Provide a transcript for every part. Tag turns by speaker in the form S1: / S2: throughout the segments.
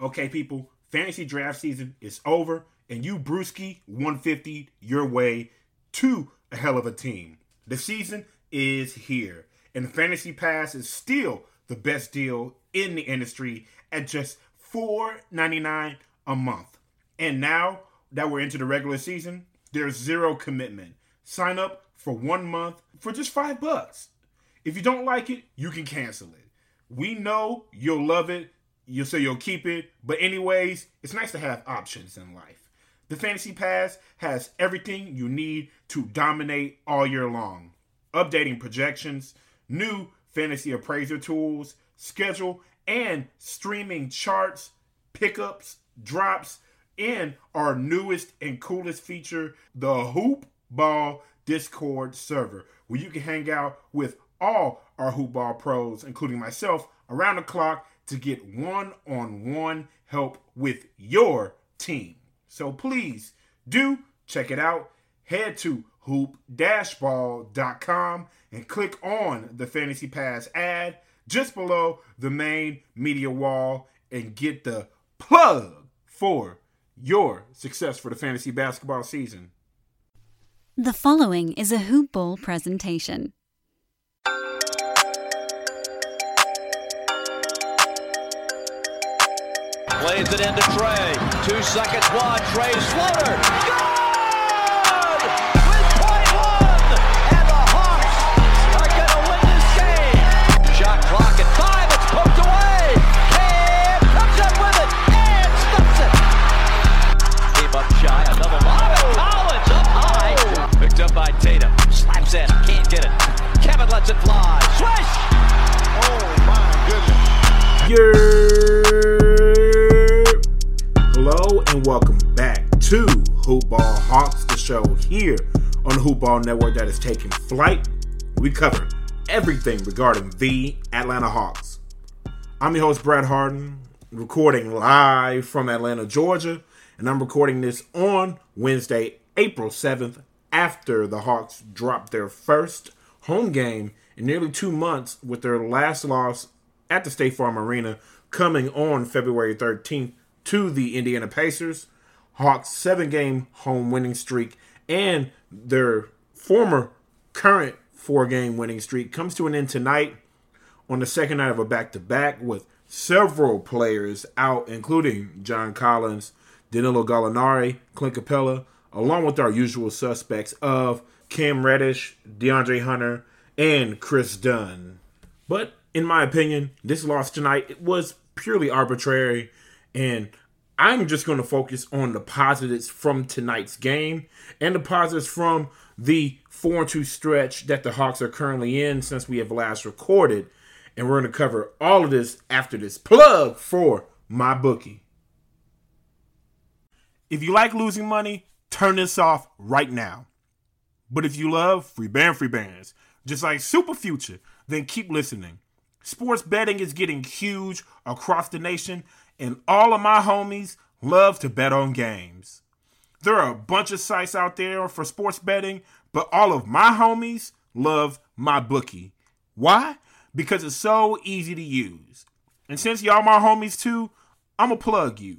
S1: Okay, people, fantasy draft season is over, and you Bruski 150 your way to a hell of a team. The season is here, and Fantasy Pass is still the best deal in the industry at just $4.99 a month. And now that we're into the regular season, there's zero commitment. Sign up for one month for just five bucks. If you don't like it, you can cancel it. We know you'll love it. You'll say you'll keep it. But anyways, it's nice to have options in life. The Fantasy Pass has everything you need to dominate all year long. Updating projections, new fantasy appraiser tools, schedule, and streaming charts, pickups, drops, and our newest and coolest feature, the Hoop Ball Discord server, where you can hang out with all our Hoop Ball pros, including myself, around the clock to get one on one help with your team. So please do check it out. Head to hoop-ball.com and click on the Fantasy Pass ad just below the main media wall and get the plug for your success for the fantasy basketball season.
S2: The following is a Hoop Ball presentation.
S3: Plays it into Trae. Two seconds, one. Trae's floater. Good! With point one! And the Hawks are going to win this game. Shot clock at five. It's poked away. Cam comes up with it and stuffs it. Came up shy. Another lob. Collins up high. Picked up by Tatum. Slaps in. Can't get it. Kevin lets it fly. Swish! Oh, my goodness.
S1: Yer. And welcome back to Hoop Ball Hawks, the show here on the Hoop Ball Network that is taking flight. We cover everything regarding the Atlanta Hawks. I'm your host, Brad Hardin, recording live from Atlanta, Georgia, and I'm recording this on Wednesday, April 7th, after the Hawks dropped their first home game in nearly two months with their last loss at the State Farm Arena coming on February 13th to the Indiana Pacers. Hawks' seven game home winning streak and their former current four game winning streak comes to an end tonight on the second night of a back to back with several players out, including John Collins, Danilo Gallinari, Clint Capela, along with our usual suspects of Cam Reddish, DeAndre Hunter, and Chris Dunn. But in my opinion, this loss tonight was purely arbitrary, and I'm just going to focus on the positives from tonight's game and the positives from the 4 2 stretch that the Hawks are currently in since we have last recorded. And we're going to cover all of this after this plug for my bookie. If you like losing money, turn this off right now. But if you love free band free bands, just like Super Future, then keep listening. Sports betting is getting huge across the nation, and all of my homies love to bet on games. There are a bunch of sites out there for sports betting, but all of my homies love my bookie. Why? Because it's so easy to use. And since y'all my homies too, I'm gonna plug you.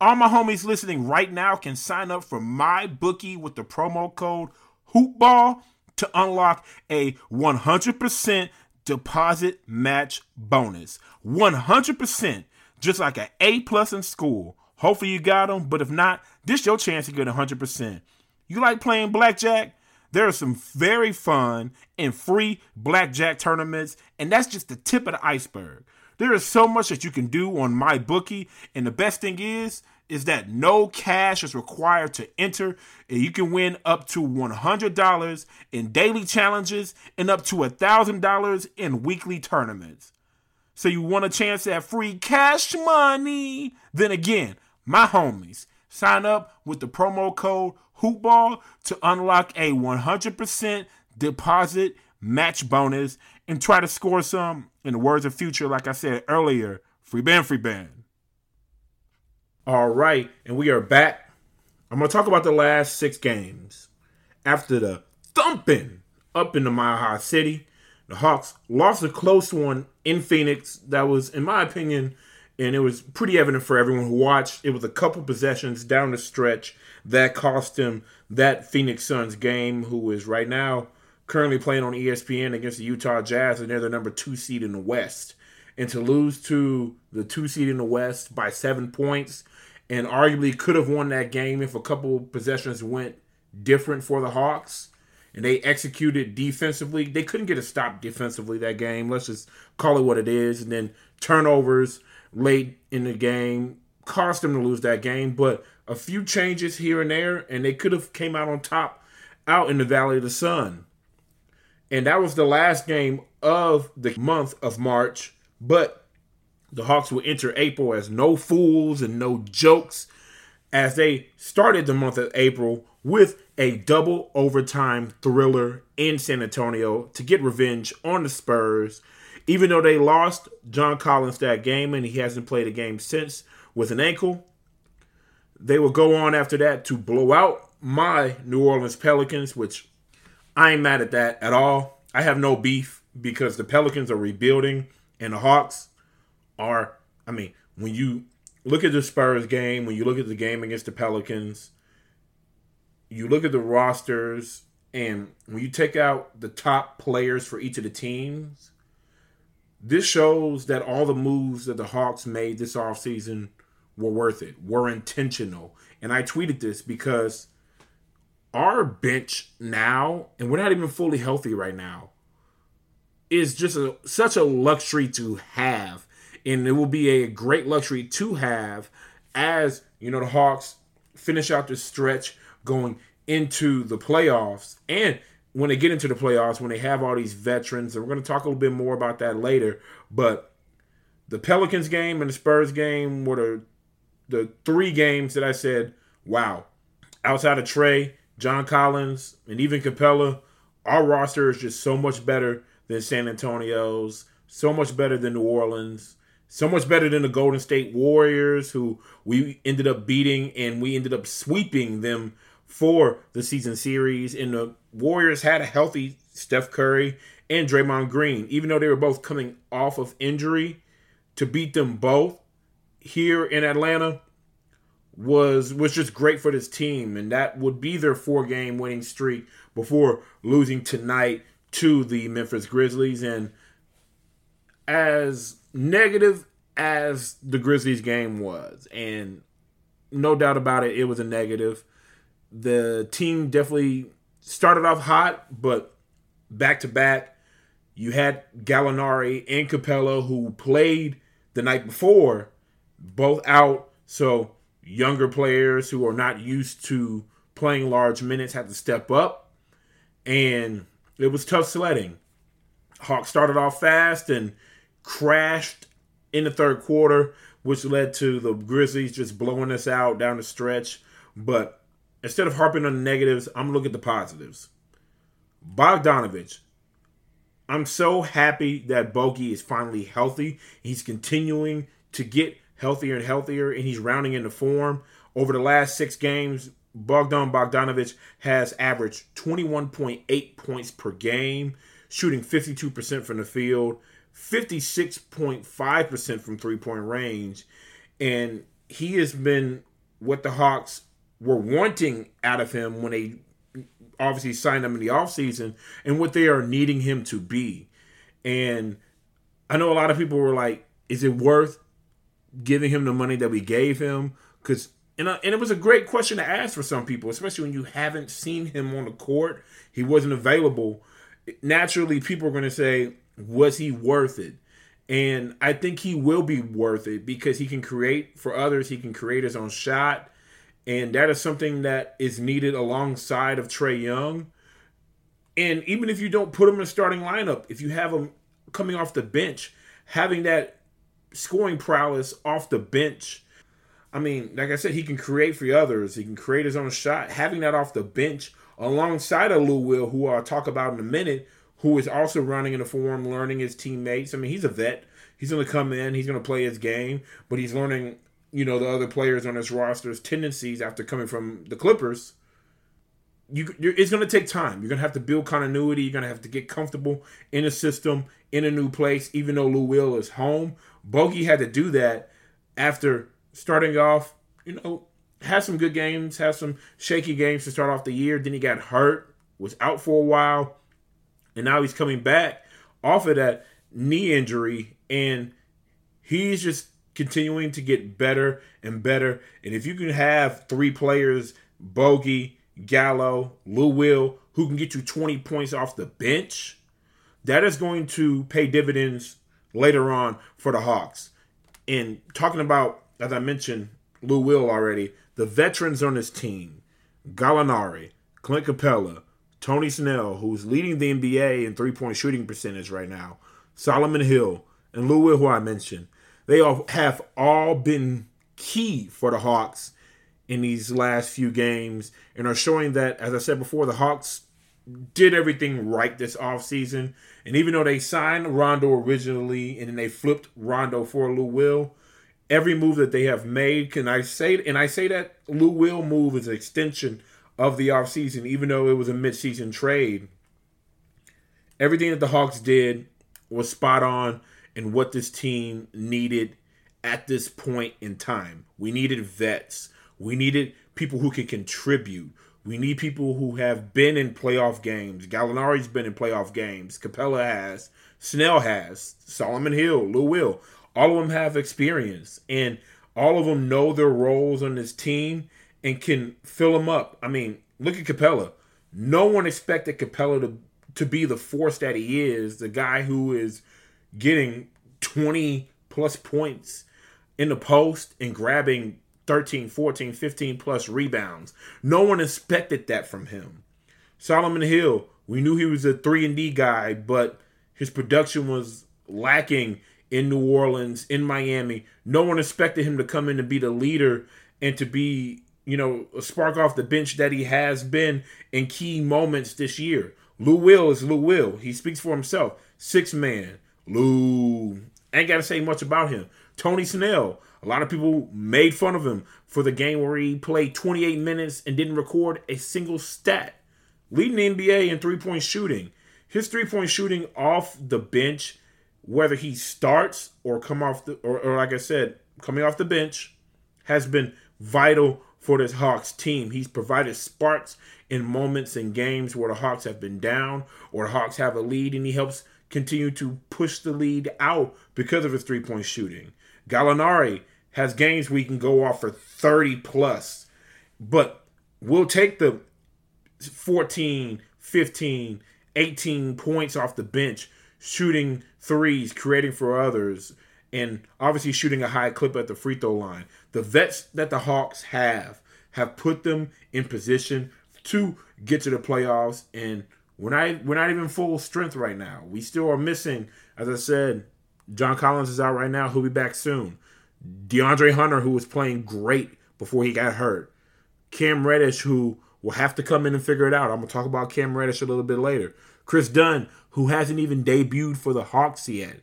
S1: All my homies listening right now can sign up for my bookie with the promo code HOOPBALL to unlock a 100% deposit match bonus. 100%, just like an A plus in school. Hopefully you got them, but if not, this your chance to get 100%. You like playing blackjack? There are some very fun and free blackjack tournaments, and that's just the tip of the iceberg. There is so much that you can do on my bookie, and the best thing is is that no cash is required to enter, and you can win up to $100 in daily challenges and up to $1,000 in weekly tournaments. So you want a chance at free cash money? Then again, my homies, sign up with the promo code HOOPBALL to unlock a 100% deposit match bonus and try to score some, in the words of Future, like I said earlier, free band, free band. All right, and we are back. I'm going to talk about the last six games. After the thumping up in the Mile High City, the Hawks lost a close one in Phoenix that was, in my opinion, and it was pretty evident for everyone who watched. It was a couple possessions down the stretch that cost them that Phoenix Suns game, who is right now currently playing on ESPN against the Utah Jazz, and they're the number two seed in the West. And to lose to the two seed in the West by seven points, and arguably could have won that game if a couple possessions went different for the Hawks and they executed defensively. They couldn't get a stop defensively that game. Let's just call it what it is. And then turnovers late in the game cost them to lose that game. But a few changes here and there, and they could have came out on top out in the Valley of the Sun. And that was the last game of the month of March. But the Hawks will enter April as no fools and no jokes as they started the month of April with a double overtime thriller in San Antonio to get revenge on the Spurs. Even though they lost John Collins that game and he hasn't played a game since with an ankle, they will go on after that to blow out my New Orleans Pelicans, which I ain't mad at that at all. I have no beef because the Pelicans are rebuilding and the Hawks are, I mean, when you look at the Spurs game, when you look at the game against the Pelicans, you look at the rosters, and when you take out the top players for each of the teams, this shows that all the moves that the Hawks made this offseason were worth it, were intentional. And I tweeted this because our bench now, and we're not even fully healthy right now, is just a, such a luxury to have. And it will be a great luxury to have as, you know, the Hawks finish out this stretch going into the playoffs. And when they get into the playoffs, when they have all these veterans, and we're going to talk a little bit more about that later, but the Pelicans game and the Spurs game were the, the three games that I said, wow, outside of Trae, John Collins, and even Capela, our roster is just so much better than San Antonio's, so much better than New Orleans, so much better than the Golden State Warriors, who we ended up beating and we ended up sweeping them for the season series. And the Warriors had a healthy Steph Curry and Draymond Green, even though they were both coming off of injury. To beat them both here in Atlanta was was just great for this team, and that would be their four game winning streak before losing tonight to the Memphis Grizzlies. And as negative as the Grizzlies game was, and no doubt about it, it was a negative the team definitely started off hot, but back to back, you had Gallinari and Capela who played the night before, both out. So younger players who are not used to playing large minutes had to step up, and it was tough sledding. Hawks started off fast and crashed in the third quarter, which led to the Grizzlies just blowing us out down the stretch. But instead of harping on the negatives, I'm gonna look at the positives. Bogdanovich. I'm so happy that Bogey is finally healthy. He's continuing to get healthier and healthier, and he's rounding into form. Over the last six games, Bogdan Bogdanovich has averaged 21.8 points per game, shooting 52% from the field, 56.5% from three point range. And he has been what the Hawks were wanting out of him when they obviously signed him in the offseason and what they are needing him to be. And I know a lot of people were like, is it worth giving him the money that we gave him? Because and, and it was a great question to ask for some people, especially when you haven't seen him on the court. He wasn't available. Naturally, people are going to say, was he worth it? And I think he will be worth it because he can create for others. He can create his own shot and that is something that is needed alongside of Trae Young. And even if you don't put him in a starting lineup, if you have him coming off the bench, having that scoring prowess off the bench, I mean, like I said, he can create for others. He can create his own shot. Having that off the bench alongside of Lou Will, who I'll talk about in a minute, who is also running in the form, learning his teammates. I mean, he's a vet. He's going to come in. He's going to play his game, but he's learning you know the other players on his roster's tendencies after coming from the Clippers. You, it's going to take time. You're going to have to build continuity. You're going to have to get comfortable in a system, in a new place. Even though Lou Will is home, Bogey had to do that after starting off, you know, had some good games, had some shaky games to start off the year. Then he got hurt, was out for a while, and now he's coming back off of that knee injury, and he's just continuing to get better and better. And if you can have three players, Bogey, Gallo, Lou Will, who can get you 20 points off the bench, that is going to pay dividends later on for the Hawks. And talking about, as I mentioned, Lou Will already, the veterans on this team, Gallinari, Clint Capela, Tony Snell, who's leading the NBA in three-point shooting percentage right now, Solomon Hill, and Lou Will, who I mentioned, they all have all been key for the Hawks in these last few games and are showing that, as I said before, the Hawks did everything right this offseason. And even though they signed Rondo originally and then they flipped Rondo for Lou Will, every move that they have made, can I say and I say that Lou Will move is an extension of the offseason, even though it was a midseason trade. Everything that the Hawks did was spot on and what this team needed at this point in time. We needed vets. We needed people who can contribute. We need people who have been in playoff games. Gallinari's been in playoff games. Capela has. Snell has. Solomon Hill, Lou Will. All of them have experience. And all of them know their roles on this team and can fill them up. I mean, look at Capela. No one expected Capela to, to be the force that he is, the guy who is – getting 20 plus points in the post and grabbing 13, 14, 15 plus rebounds. No one expected that from him. Solomon Hill, we knew he was a 3 and D guy, but his production was lacking in New Orleans, in Miami. No one expected him to come in to be the leader and to be, you know, a spark off the bench that he has been in key moments this year. Lou Will is Lou Will. He speaks for himself. Six man, Lou. Ain't got to say much about him. Tony Snell. A lot of people made fun of him for the game where he played 28 minutes and didn't record a single stat. Leading the NBA in three point shooting. His three point shooting off the bench, whether he starts or come off the, or, or like I said, coming off the bench, has been vital for this Hawks team. He's provided sparks in moments in games where the Hawks have been down or the Hawks have a lead, and he helps continue to push the lead out because of his three point shooting. Gallinari has games where he can go off for 30 plus, but we'll take the 14, 15, 18 points off the bench, shooting threes, creating for others, and obviously shooting a high clip at the free throw line. The vets that the Hawks have have put them in position to get to the playoffs and we're not we're not even full strength right now. We still are missing, as I said, John Collins is out right now. He'll be back soon. DeAndre Hunter, who was playing great before he got hurt. Cam Reddish, who will have to come in and figure it out. I'm gonna talk about Cam Reddish a little bit later. Chris Dunn, who hasn't even debuted for the Hawks yet.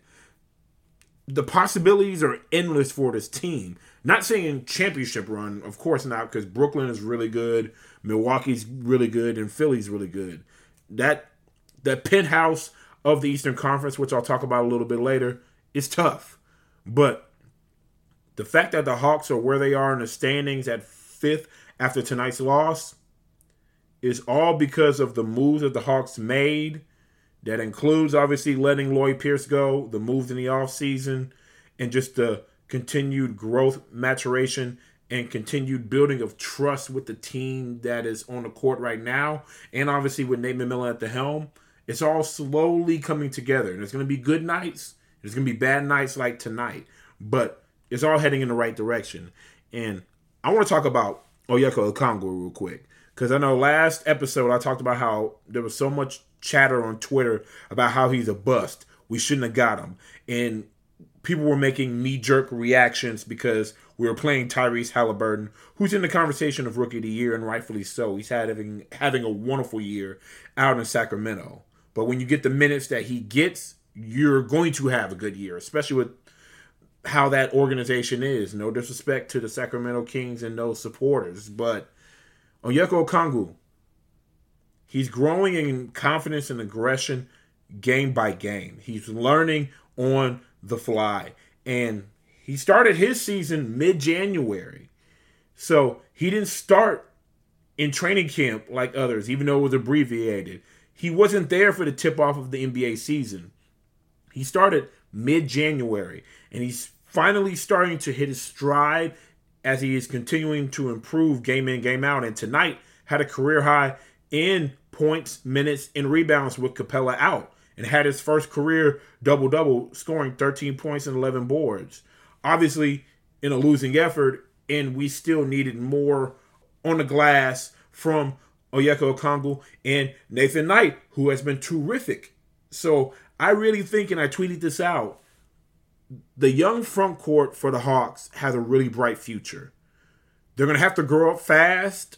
S1: The possibilities are endless for this team. Not saying championship run, of course not, because Brooklyn is really good, Milwaukee's really good, and Philly's really good that that penthouse of the Eastern Conference, which I'll talk about a little bit later, is tough. But the fact that the Hawks are where they are in the standings at fifth after tonight's loss is all because of the moves that the Hawks made. That includes obviously letting Lloyd Pierce go, the moves in the offseason, and just the continued growth, maturation, and continued building of trust with the team that is on the court right now, and obviously with Nate McMillan at the helm, it's all slowly coming together. And there's going to be good nights, there's going to be bad nights like tonight, but it's all heading in the right direction. And I want to talk about Onyeka Okongwu real quick because I know last episode I talked about how there was so much chatter on Twitter about how he's a bust. We shouldn't have got him, and people were making knee jerk reactions because we were playing Tyrese Halliburton, who's in the conversation of rookie of the year, and rightfully so. He's having having a wonderful year out in Sacramento. But when you get the minutes that he gets, you're going to have a good year, especially with how that organization is. No disrespect to the Sacramento Kings and those supporters, but Onyeka Okongwu, he's growing in confidence and aggression game by game. He's learning on the fly. And he started his season mid January. So he didn't start in training camp like others, even though it was abbreviated. He wasn't there for the tip off of the NBA season. He started mid January, and he's finally starting to hit his stride as he is continuing to improve game in, game out. And tonight had a career high in points, minutes, and rebounds with Capela out, and had his first career double double, scoring 13 points and 11 boards. Obviously, in a losing effort, and we still needed more on the glass from Onyeka Okongwu and Nathan Knight, who has been terrific. So I really think, and I tweeted this out, the young front court for the Hawks has a really bright future. They're going to have to grow up fast.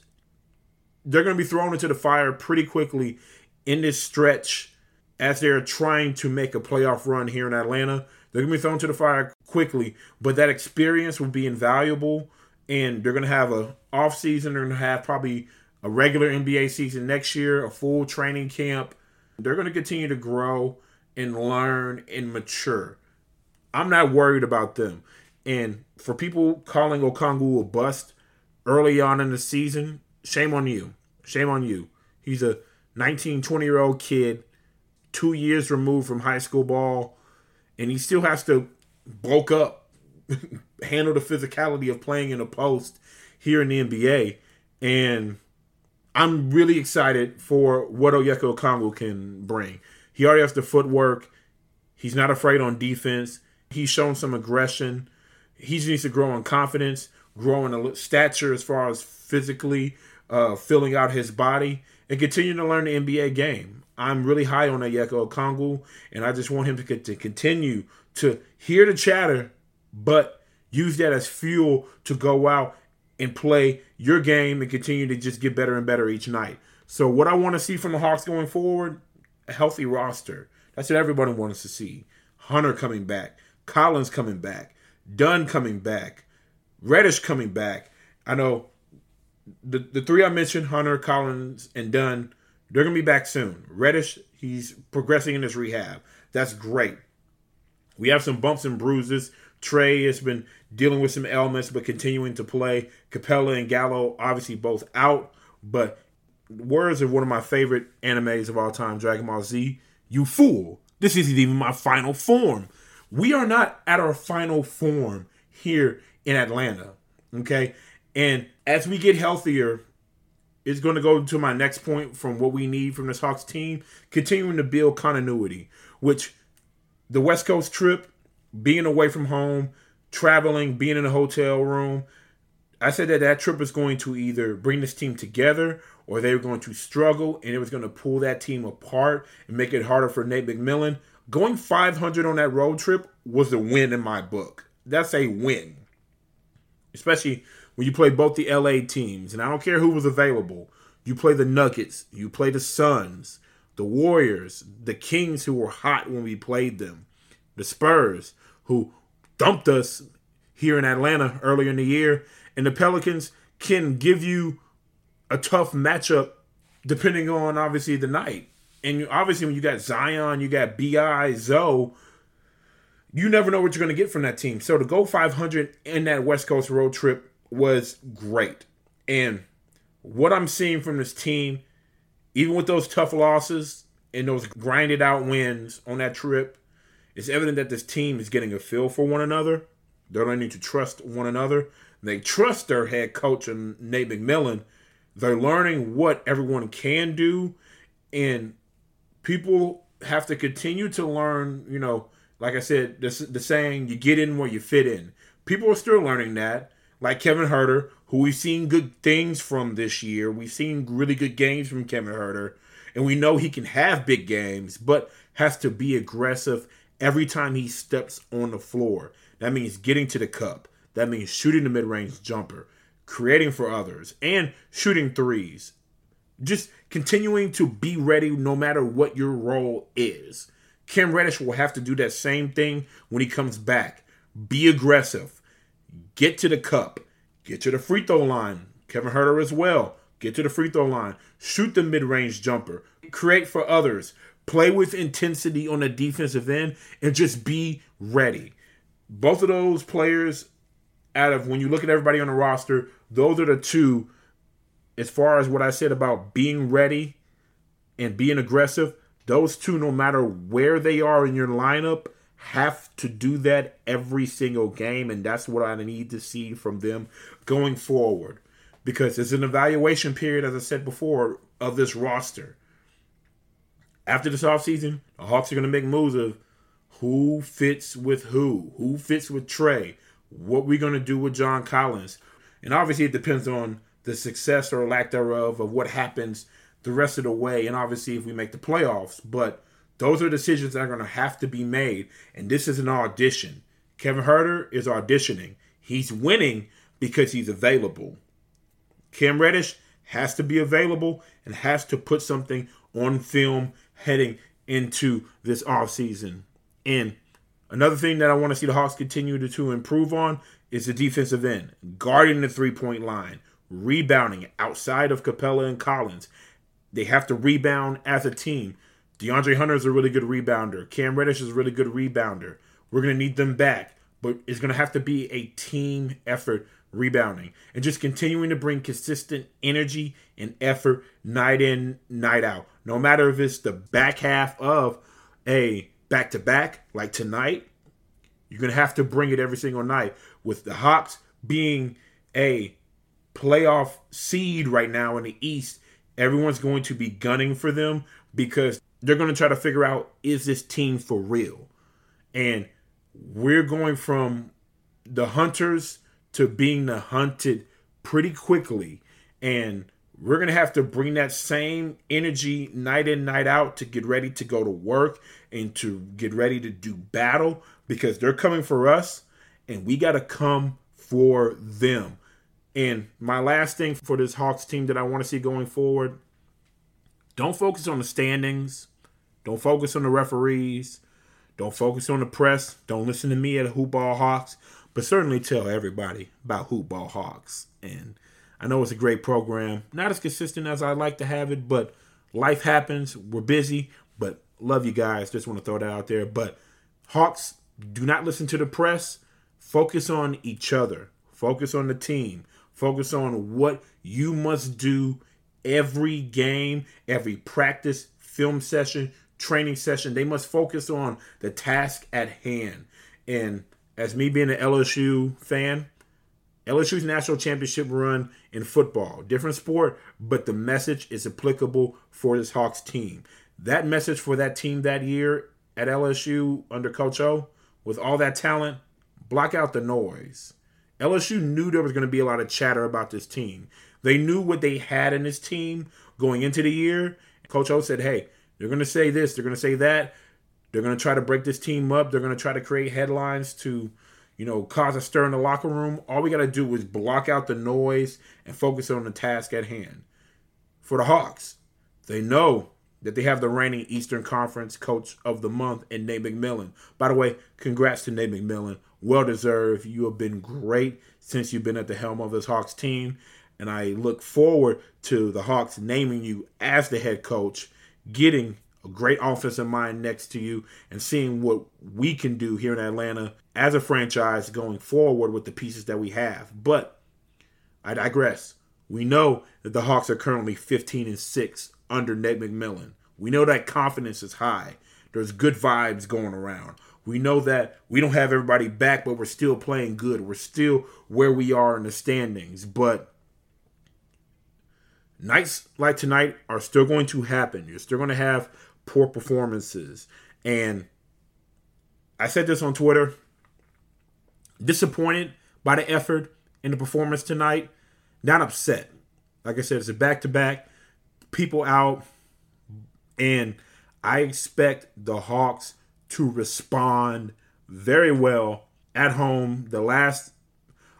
S1: They're going to be thrown into the fire pretty quickly in this stretch as they're trying to make a playoff run here in Atlanta. They're going to be thrown to the fire quickly, but that experience will be invaluable. And they're going to have a off season. They're going to have probably a regular NBA season next year, a full training camp. They're going to continue to grow and learn and mature. I'm not worried about them. And for people calling Okongwu a bust early on in the season, shame on you. Shame on you. He's a 19, 20 year old kid, two years removed from high school ball, and he still has to bulk up, handle the physicality of playing in a post here in the NBA. And I'm really excited for what Onyeka Okongwu can bring. He already has the footwork. He's not afraid on defense. He's shown some aggression. He just needs to grow in confidence, grow in stature as far as physically uh, filling out his body, and continue to learn the NBA game. I'm really high on Onyeka Okongwu, and I just want him to, to continue to hear the chatter, but use that as fuel to go out and play your game and continue to just get better and better each night. So, what I want to see from the Hawks going forward, a healthy roster. That's what everybody wants to see. Hunter coming back, Collins coming back, Dunn coming back, Reddish coming back. I know the the three I mentioned, Hunter, Collins, and Dunn, they're gonna be back soon. Reddish, he's progressing in his rehab. That's great. We have some bumps and bruises. Trae has been dealing with some ailments, but continuing to play. Capela and Gallo, obviously both out, but words of one of my favorite animes of all time, Dragon Ball Z. You fool! This isn't even my final form. We are not at our final form here in Atlanta. Okay. And as we get healthier, it's going to go to my next point from what we need from this Hawks team, continuing to build continuity, which the West Coast trip, being away from home, traveling, being in a hotel room, I said that that trip was going to either bring this team together or they were going to struggle and it was going to pull that team apart and make it harder for Nate McMillan going 500 on that road trip was a win in my book. That's a win. Especially when you play both the LA teams. And I don't care who was available. You play the Nuggets, you play the Suns, the Warriors, the Kings who were hot when we played them, the Spurs who dumped us here in Atlanta earlier in the year, and the Pelicans can give you a tough matchup depending on obviously the night and obviously when you got Zion, you got Bi Zoe, you never know what you're going to get from that team. So to go 500 in that West Coast road trip was great. And what I'm seeing from this team, even with those tough losses and those grinded out wins on that trip, it's evident that this team is getting a feel for one another. They're learning to trust one another. They trust their head coach and Nate McMillan. They're learning what everyone can do and people have to continue to learn, you know, like I said, the, the saying, you get in where you fit in. People are still learning that. Like Kevin Huerter, who we've seen good things from this year. We've seen really good games from Kevin Huerter. And we know he can have big games, but has to be aggressive every time he steps on the floor. That means getting to the cup. That means shooting the mid range jumper, creating for others, and shooting threes. Just continuing to be ready no matter what your role is. Cam Reddish will have to do that same thing when he comes back. Be aggressive. Get to the cup. Get to the free throw line. Kevin Huerter as well. Get to the free throw line. Shoot the mid range jumper. Create for others. Play with intensity on the defensive end and just be ready. both of those players, out of when you look at everybody on the roster, those are the two, as far as what I said about being ready and being aggressive, those two, no matter where they are in your lineup, have to do that every single game. And that's what I need to see from them going forward. Because it's an evaluation period, as I said before, of this roster. After this offseason, the Hawks are going to make moves of who fits with who, who fits with Trae, what we're going to do with John Collins. And obviously, it depends on the success or lack thereof of what happens the rest of the way, and obviously if we make the playoffs. But those are decisions that are going to have to be made, and this is an audition. Kevin Huerter is auditioning. He's winning because he's available. Cam Reddish has to be available and has to put something on film heading into this offseason. And another thing that I want to see the Hawks continue to, to improve on is the defensive end, guarding the three point line, rebounding outside of Capela and Collins, they have to rebound as a team. DeAndre Hunter is a really good rebounder. Cam Reddish is a really good rebounder. We're going to need them back, but it's going to have to be a team effort rebounding and just continuing to bring consistent energy and effort night in, night out. No matter if it's the back half of a back to back like tonight, you're going to have to bring it every single night. With the Hawks being a playoff seed right now in the East, everyone's going to be gunning for them because they're going to try to figure out is this team for real? And we're going from the hunters to being the hunted pretty quickly. And we're going to have to bring that same energy night in, night out to get ready to go to work and to get ready to do battle because they're coming for us and we got to come for them. And my last thing for this Hawks team that I want to see going forward don't focus on the standings. Don't focus on the referees. Don't focus on the press. Don't listen to me at Hoopball Hawks. But certainly tell everybody about Hoopball Hawks. And I know it's a great program. Not as consistent as I'd like to have it, but life happens. We're busy. But love you guys. Just want to throw that out there. But Hawks, do not listen to the press. Focus on each other. Focus on the team. Focus on what you must do every game, every practice, film session, training session. They must focus on the task at hand. And as me being an LSU fan, LSU's national championship run in football, different sport, but the message is applicable for this Hawks team. That message for that team that year at LSU under Coach O, with all that talent, block out the noise. LSU knew there was going to be a lot of chatter about this team. They knew what they had in this team going into the year. Coach O said, hey, they're going to say this, they're going to say that. They're going to try to break this team up. They're going to try to create headlines to, you know, cause a stir in the locker room. All we got to do is block out the noise and focus on the task at hand. For the Hawks, they know that they have the reigning Eastern Conference Coach of the Month in Nate McMillan. By the way, congrats to Nate McMillan. Well deserved. You have been great since you've been at the helm of this Hawks team. And I look forward to the Hawks naming you as the head coach, getting a great offensive mind next to you, and seeing what we can do here in Atlanta as a franchise going forward with the pieces that we have. But I digress. We know that the Hawks are currently 15 and 6 under Nate McMillan. We know that confidence is high. There's good vibes going around. We know that we don't have everybody back, but we're still playing good. We're still where we are in the standings. But nights like tonight are still going to happen. You're still going to have poor performances. And I said this on Twitter disappointed by the effort and the performance tonight, not upset. Like I said, it's a back to back, people out, and I expect the Hawks to respond very well at home, the last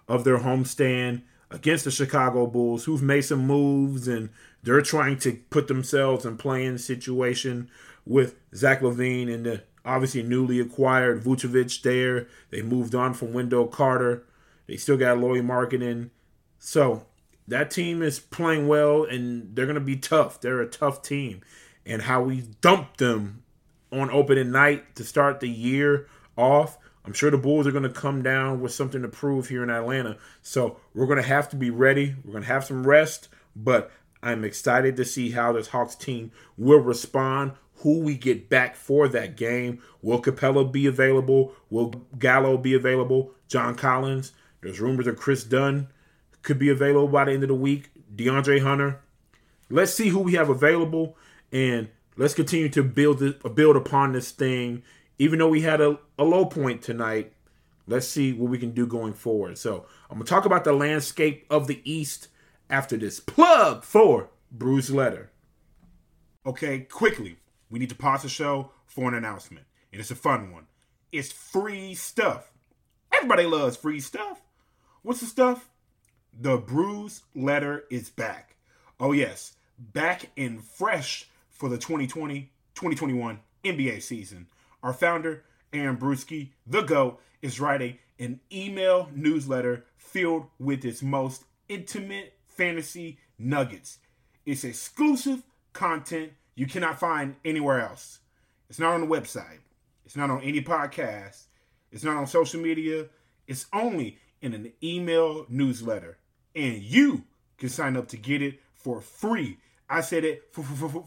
S1: of their homestand against the Chicago Bulls, who've made some moves and they're trying to put themselves in playing situation with Zach LaVine and the obviously newly acquired Vucevic there. They moved on from Wendell Carter. They still got Lauri Markkanen. So that team is playing well and they're going to be tough. They're a tough team. And how we dumped them on opening night to start the year off I'm sure the Bulls are going to come down with something to prove here in Atlanta. So we're going to have to be ready. We're going to have some rest, but I'm excited to see how this Hawks team will respond, who we get back for that game. Will Capela be available? Will Gallo be available? John Collins? There's rumors of Chris Dunn could be available by the end of the week. DeAndre Hunter. Let's see who we have available and let's continue to build build upon this thing. Even though we had a, a low point tonight, let's see what we can do going forward. So I'm gonna talk about the landscape of the East after this plug for Bruce Letter. Okay, quickly, we need to pause the show for an announcement, and it's a fun one. It's free stuff. Everybody loves free stuff. What's the stuff? The Bruce Letter is back. Oh, yes, back and fresh for the 2020 2021 NBA season. Our founder, Aaron Bruski, the GOAT, is writing an email newsletter filled with its most intimate fantasy nuggets. It's exclusive content you cannot find anywhere else. It's not on the website, it's not on any podcast, it's not on social media, it's only in an email newsletter. And you can sign up to get it for free. I said it for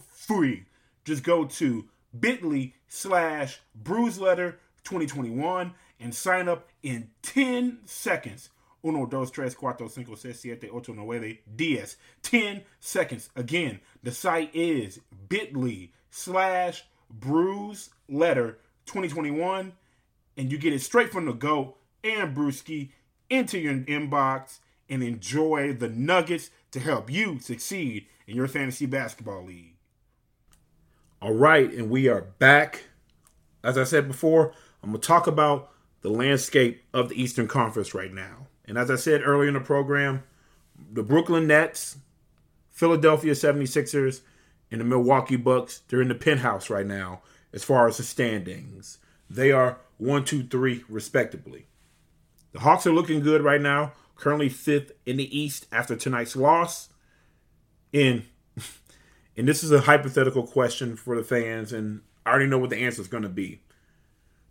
S1: free. Just go to bit.ly slash bruise letter 2021 and sign up in 10 seconds. Uno, dos, tres, cuatro, cinco, seis, siete, ocho, nueve, diez. 10 seconds. Again, the site is bit.ly slash bruise letter 2021 and you get it straight from the go and Bruski into your inbox and enjoy the nuggets to help you succeed in your fantasy basketball league. All right, and we are back. As I said before, I'm going to talk about the landscape of the Eastern Conference right now. And as I said earlier in the program, the Brooklyn Nets, Philadelphia 76ers, and the Milwaukee Bucks, they're in the penthouse right now as far as the standings. They are one, two, three, respectively. The Hawks are looking good right now, currently fifth in the East after tonight's loss. And, and this is a hypothetical question for the fans, and I already know what the answer is going to be.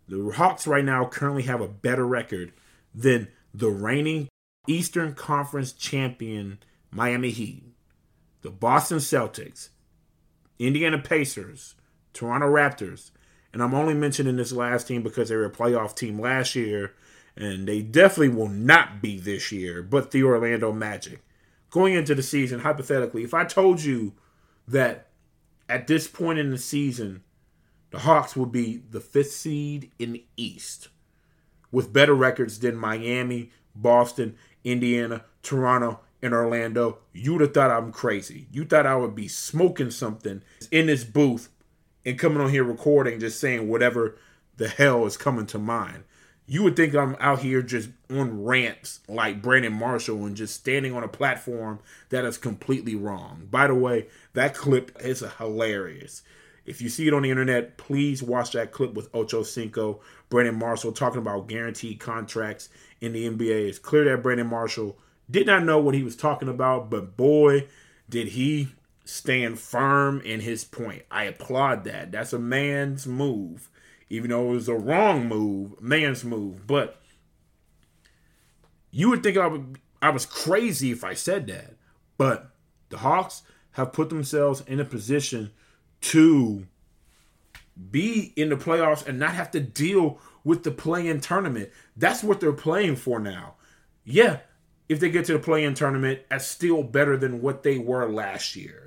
S1: The Hawks right now currently have a better record than the reigning Eastern Conference champion Miami Heat, the Boston Celtics, Indiana Pacers, Toronto Raptors, and I'm only mentioning this last team because they were a playoff team last year, and they definitely will not be this year, but the Orlando Magic. Going into the season, hypothetically, if I told you that at this point in the season, the Hawks will be the fifth seed in the East with better records than Miami, Boston, Indiana, Toronto, and Orlando, you would have thought I'm crazy. You thought I would be smoking something in this booth and coming on here recording, just saying whatever the hell is coming to mind. You would think I'm out here just on rants like Brandon Marshall and just standing on a platform that is completely wrong. By the way, that clip is hilarious. If you see it on the internet, please watch that clip with Ocho Cinco, Brandon Marshall talking about guaranteed contracts in the NBA. It's clear that Brandon Marshall did not know what he was talking about, but boy, did he stand firm in his point. I applaud that. That's a man's move, even though it was a wrong move, man's move. But you would think I, would, I was crazy if I said that. But the Hawks have put themselves in a position to be in the playoffs and not have to deal with the play-in tournament. That's what they're playing for now. Yeah, if they get to the play-in tournament, that's still better than what they were last year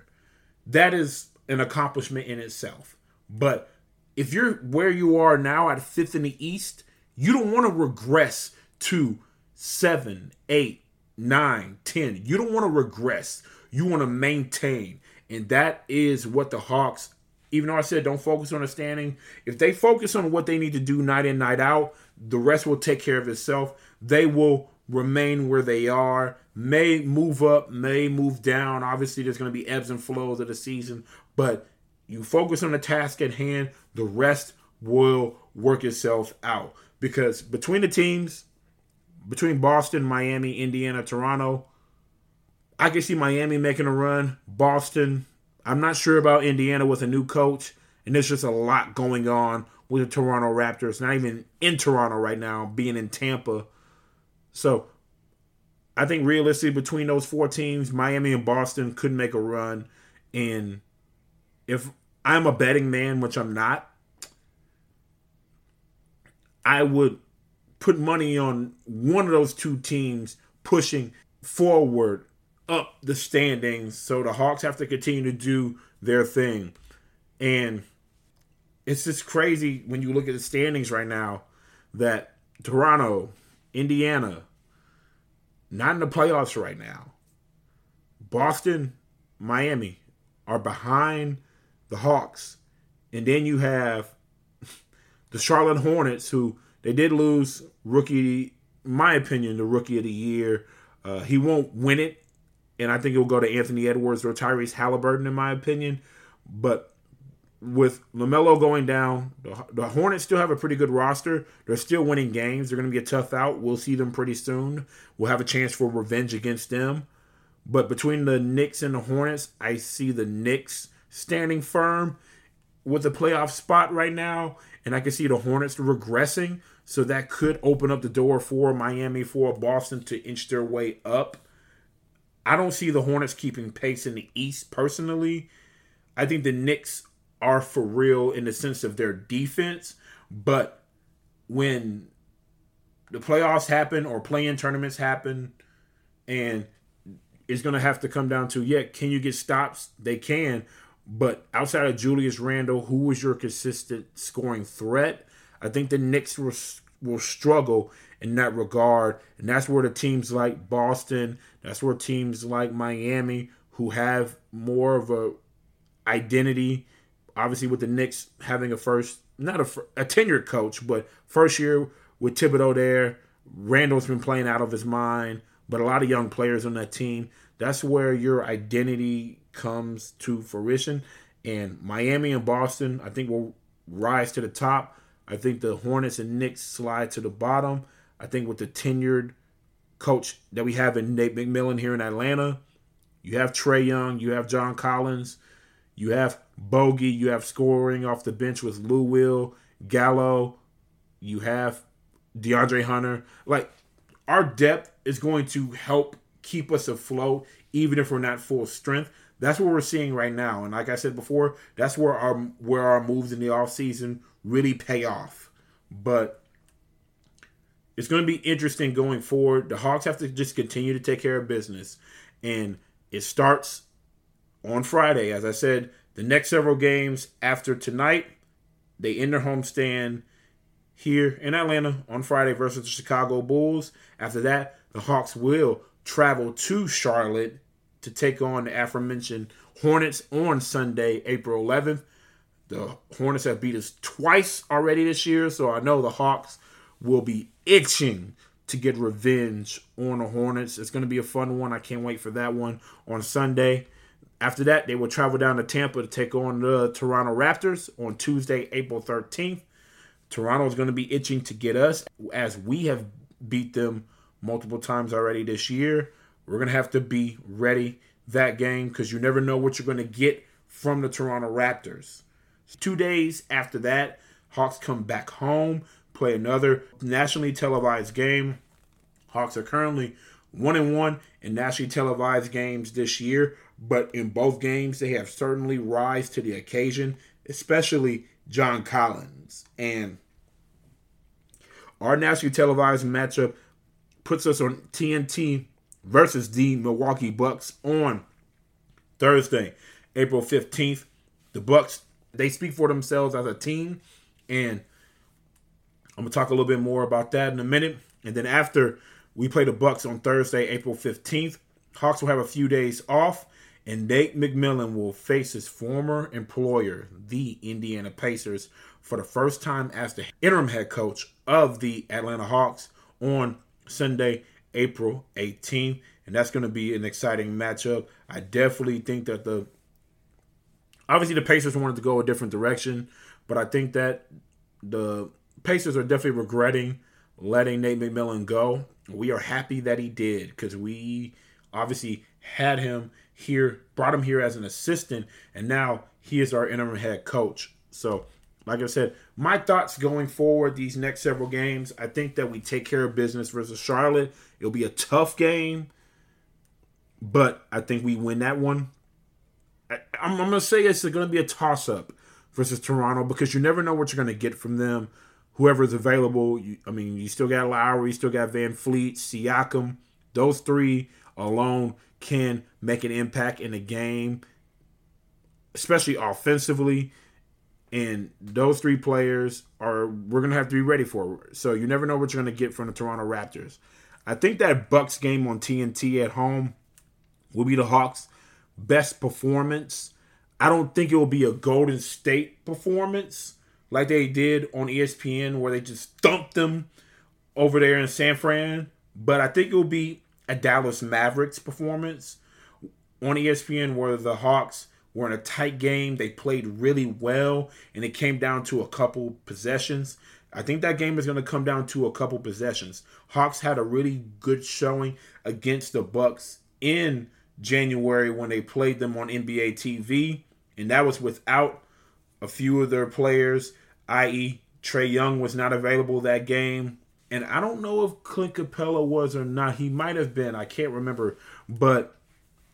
S1: that is an accomplishment in itself. But if you're where you are now at fifth in the East, you don't want to regress to seven, eight, nine, ten. You don't want to regress. You want to maintain. And that is what the Hawks, even though I said don't focus on the standing, if they focus on what they need to do night in, night out, the rest will take care of itself. They will remain where they are may move up, may move down. Obviously, there's going to be ebbs and flows of the season, but you focus on the task at hand, the rest will work itself out. Because between the teams, between Boston, Miami, Indiana, Toronto, I can see Miami making a run. Boston, I'm not sure about Indiana with a new coach, and there's just a lot going on with the Toronto Raptors, not even in Toronto right now, being in Tampa. So I think realistically between those four teams, Miami and Boston could make a run. And if I'm a betting man, which I'm not, I would put money on one of those two teams pushing forward up the standings. So the Hawks have to continue to do their thing. And it's just crazy when you look at the standings right now that Toronto, Indiana, not in the playoffs right now. Boston, Miami are behind the Hawks. And then you have the Charlotte Hornets, who they did lose rookie, my opinion, the rookie of the year. Uh, he won't win it, and I think it'll go to Anthony Edwards or Tyrese Halliburton, in my opinion. But with LaMelo going down, the, the Hornets still have a pretty good roster. They're still winning games. They're going to be a tough out. We'll see them pretty soon. We'll have a chance for revenge against them. But between the Knicks and the Hornets, I see the Knicks standing firm with a playoff spot right now, and I can see the Hornets regressing. So that could open up the door for Miami, for Boston to inch their way up. I don't see the Hornets keeping pace in the East personally. I think the Knicks are for real in the sense of their defense, but when the playoffs happen or play-in tournaments happen, and it's going to have to come down to yeah, can you get stops? They can, but outside of Julius Randle, who was your consistent scoring threat? I think the Knicks will, will struggle in that regard. And that's where the teams like Boston, that's where teams like Miami, who have more of a identity, obviously with the Knicks having a first, not a, a tenured coach, but first year with Thibodeau there. Randle's been playing out of his mind, but a lot of young players on that team. That's where your identity comes to fruition. And Miami and Boston, I think, will rise to the top. I think the Hornets and Knicks slide to the bottom. I think with the tenured coach that we have in Nate McMillan here in Atlanta, you have Trae Young, you have John Collins, you have Bogey, you have scoring off the bench with Lou Will, Gallo, you have DeAndre Hunter. Like our depth is going to help keep us afloat, even if we're not full strength. That's what we're seeing right now. And like I said before, that's where our where our moves in the offseason really pay off. But it's going to be interesting going forward. The Hawks have to just continue to take care of business. And it starts on Friday. As I said, the next several games after tonight, they end their homestand here in Atlanta on Friday versus the Chicago Bulls. After that, the Hawks will travel to Charlotte to take on the aforementioned Hornets on Sunday, April 11th. The Hornets have beat us twice already this year, so I know the Hawks will be itching to get revenge on the Hornets. It's going to be a fun one. I can't wait for that one on Sunday. After that, they will travel down to Tampa to take on the Toronto Raptors on Tuesday, April 13th. Toronto is going to be itching to get us as we have beat them multiple times already this year. We're going to have to be ready that game because you never know what you're going to get from the Toronto Raptors. Two days after that, Hawks come back home, play another nationally televised game. Hawks are currently one and one in nationally televised games this year, but in both games they have certainly rise to the occasion, especially John Collins. And our nationally televised matchup puts us on TNT versus the Milwaukee Bucks on Thursday, April 15th. The Bucks they speak for themselves as a team, and I'm gonna talk a little bit more about that in a minute. And then after we play the Bucks on Thursday, April 15th, Hawks will have a few days off, and Nate McMillan will face his former employer, the Indiana Pacers, for the first time as the interim head coach of the Atlanta Hawks on Sunday, April 18th. And that's going to be an exciting matchup. I definitely think that the obviously the Pacers wanted to go a different direction, but I think that the Pacers are definitely regretting letting Nate McMillan go. We are happy that he did because we obviously had him here, brought him here as an assistant, and now he is our interim head coach. So like I said, my thoughts going forward these next several games, I think that we take care of business versus Charlotte. It'll be a tough game, but I think we win that one. I, am going to say it's going to be a toss up versus Toronto because you never know what you're going to get from them. Whoever's available, you, I mean, you still got Lowry, you still got VanVleet, Siakam. Those three alone can make an impact in a game, especially offensively. And those three players are we're gonna have to be ready for. So you never know what you're gonna get from the Toronto Raptors. I think that Bucks game on TNT at home will be the Hawks' best performance. I don't think it will be a Golden State performance like they did on ESPN where they just thumped them over there in San Fran, but I think it will be a Dallas Mavericks performance on ESPN where the Hawks were in a tight game. They played really well, and it came down to a couple possessions. I think that game is going to come down to a couple possessions. Hawks had a really good showing against the Bucks in January when they played them on NBA TV, and that was without a few of their players, i.e., Trae Young was not available that game. And I don't know if Clint Capela was or not. He might have been. I can't remember. But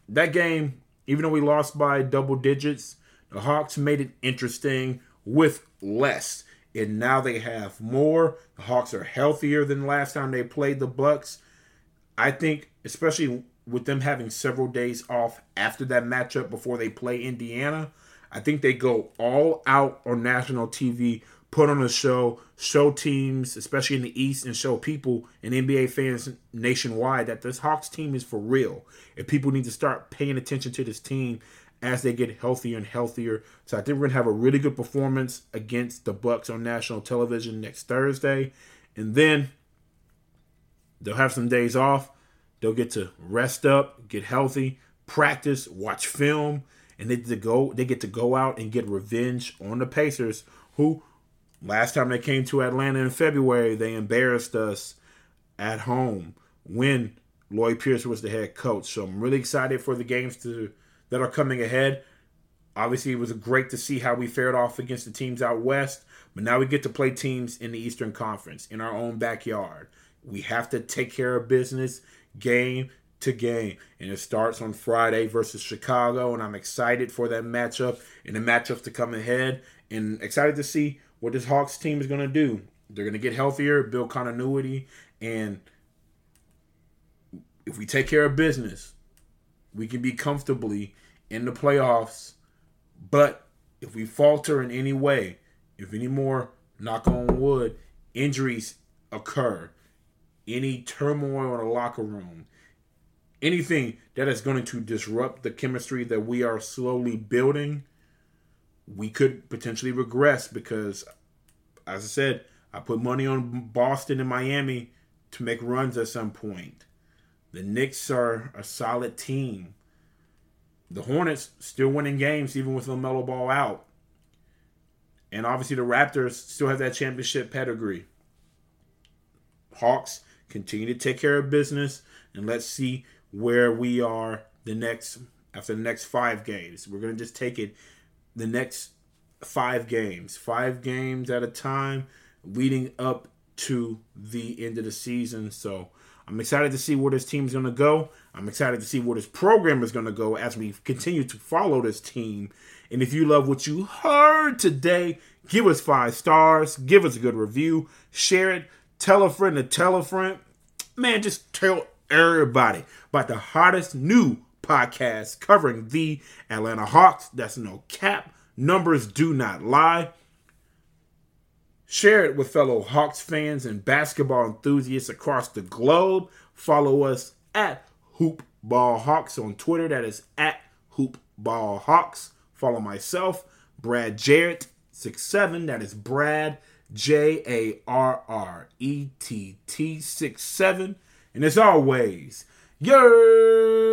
S1: that game even though we lost by double digits, the Hawks made it interesting with less. And now they have more. The Hawks are healthier than last time they played the Bucks. I think, especially with them having several days off after that matchup before they play Indiana, I think they go all out on national TV put on a show, show teams, especially in the East, and show people and NBA fans nationwide that this Hawks team is for real. And people need to start paying attention to this team as they get healthier and healthier. So I think we're gonna have a really good performance against the Bucks on national television next Thursday, and then they'll have some days off. They'll get to rest up, get healthy, practice, watch film, and they get to go. They get to go out and get revenge on the Pacers, who Last time they came to Atlanta in February, they embarrassed us at home when Lloyd Pierce was the head coach. So I'm really excited for the games to that are coming ahead. Obviously, it was great to see how we fared off against the teams out west, but now we get to play teams in the Eastern Conference in our own backyard. We have to take care of business game to game, and it starts on Friday versus Chicago. And I'm excited for that matchup and the matchups to come ahead, and excited to see what this Hawks team is going to do. They're going to get healthier, build continuity, and if we take care of business, we can be comfortably in the playoffs. But if we falter in any way, if any more, knock on wood, injuries occur, any turmoil in the locker room, anything that is going to disrupt the chemistry that we are slowly building – we could potentially regress because, as I said, I put money on Boston and Miami to make runs at some point. The Knicks are a solid team. The Hornets still winning games even with LaMelo Ball out. And obviously the Raptors still have that championship pedigree. Hawks continue to take care of business and let's see where we are the next after the next five games. We're gonna just take it the next five games, five games at a time, leading up to the end of the season. So I'm excited to see where this team is going to go. I'm excited to see where this program is going to go as we continue to follow this team. And if you love what you heard today, give us five stars, give us a good review, share it, tell a friend to tell a friend. Man, just tell everybody about the hottest new podcast covering the Atlanta Hawks. That's no cap. Numbers do not lie. Share it with fellow Hawks fans and basketball enthusiasts across the globe. Follow us at Hoopball Hawks on Twitter. That is at Hoopball Hawks. Follow myself, Brad Jarrett, 67. That is Brad J A R R E T T 67. And as always, you're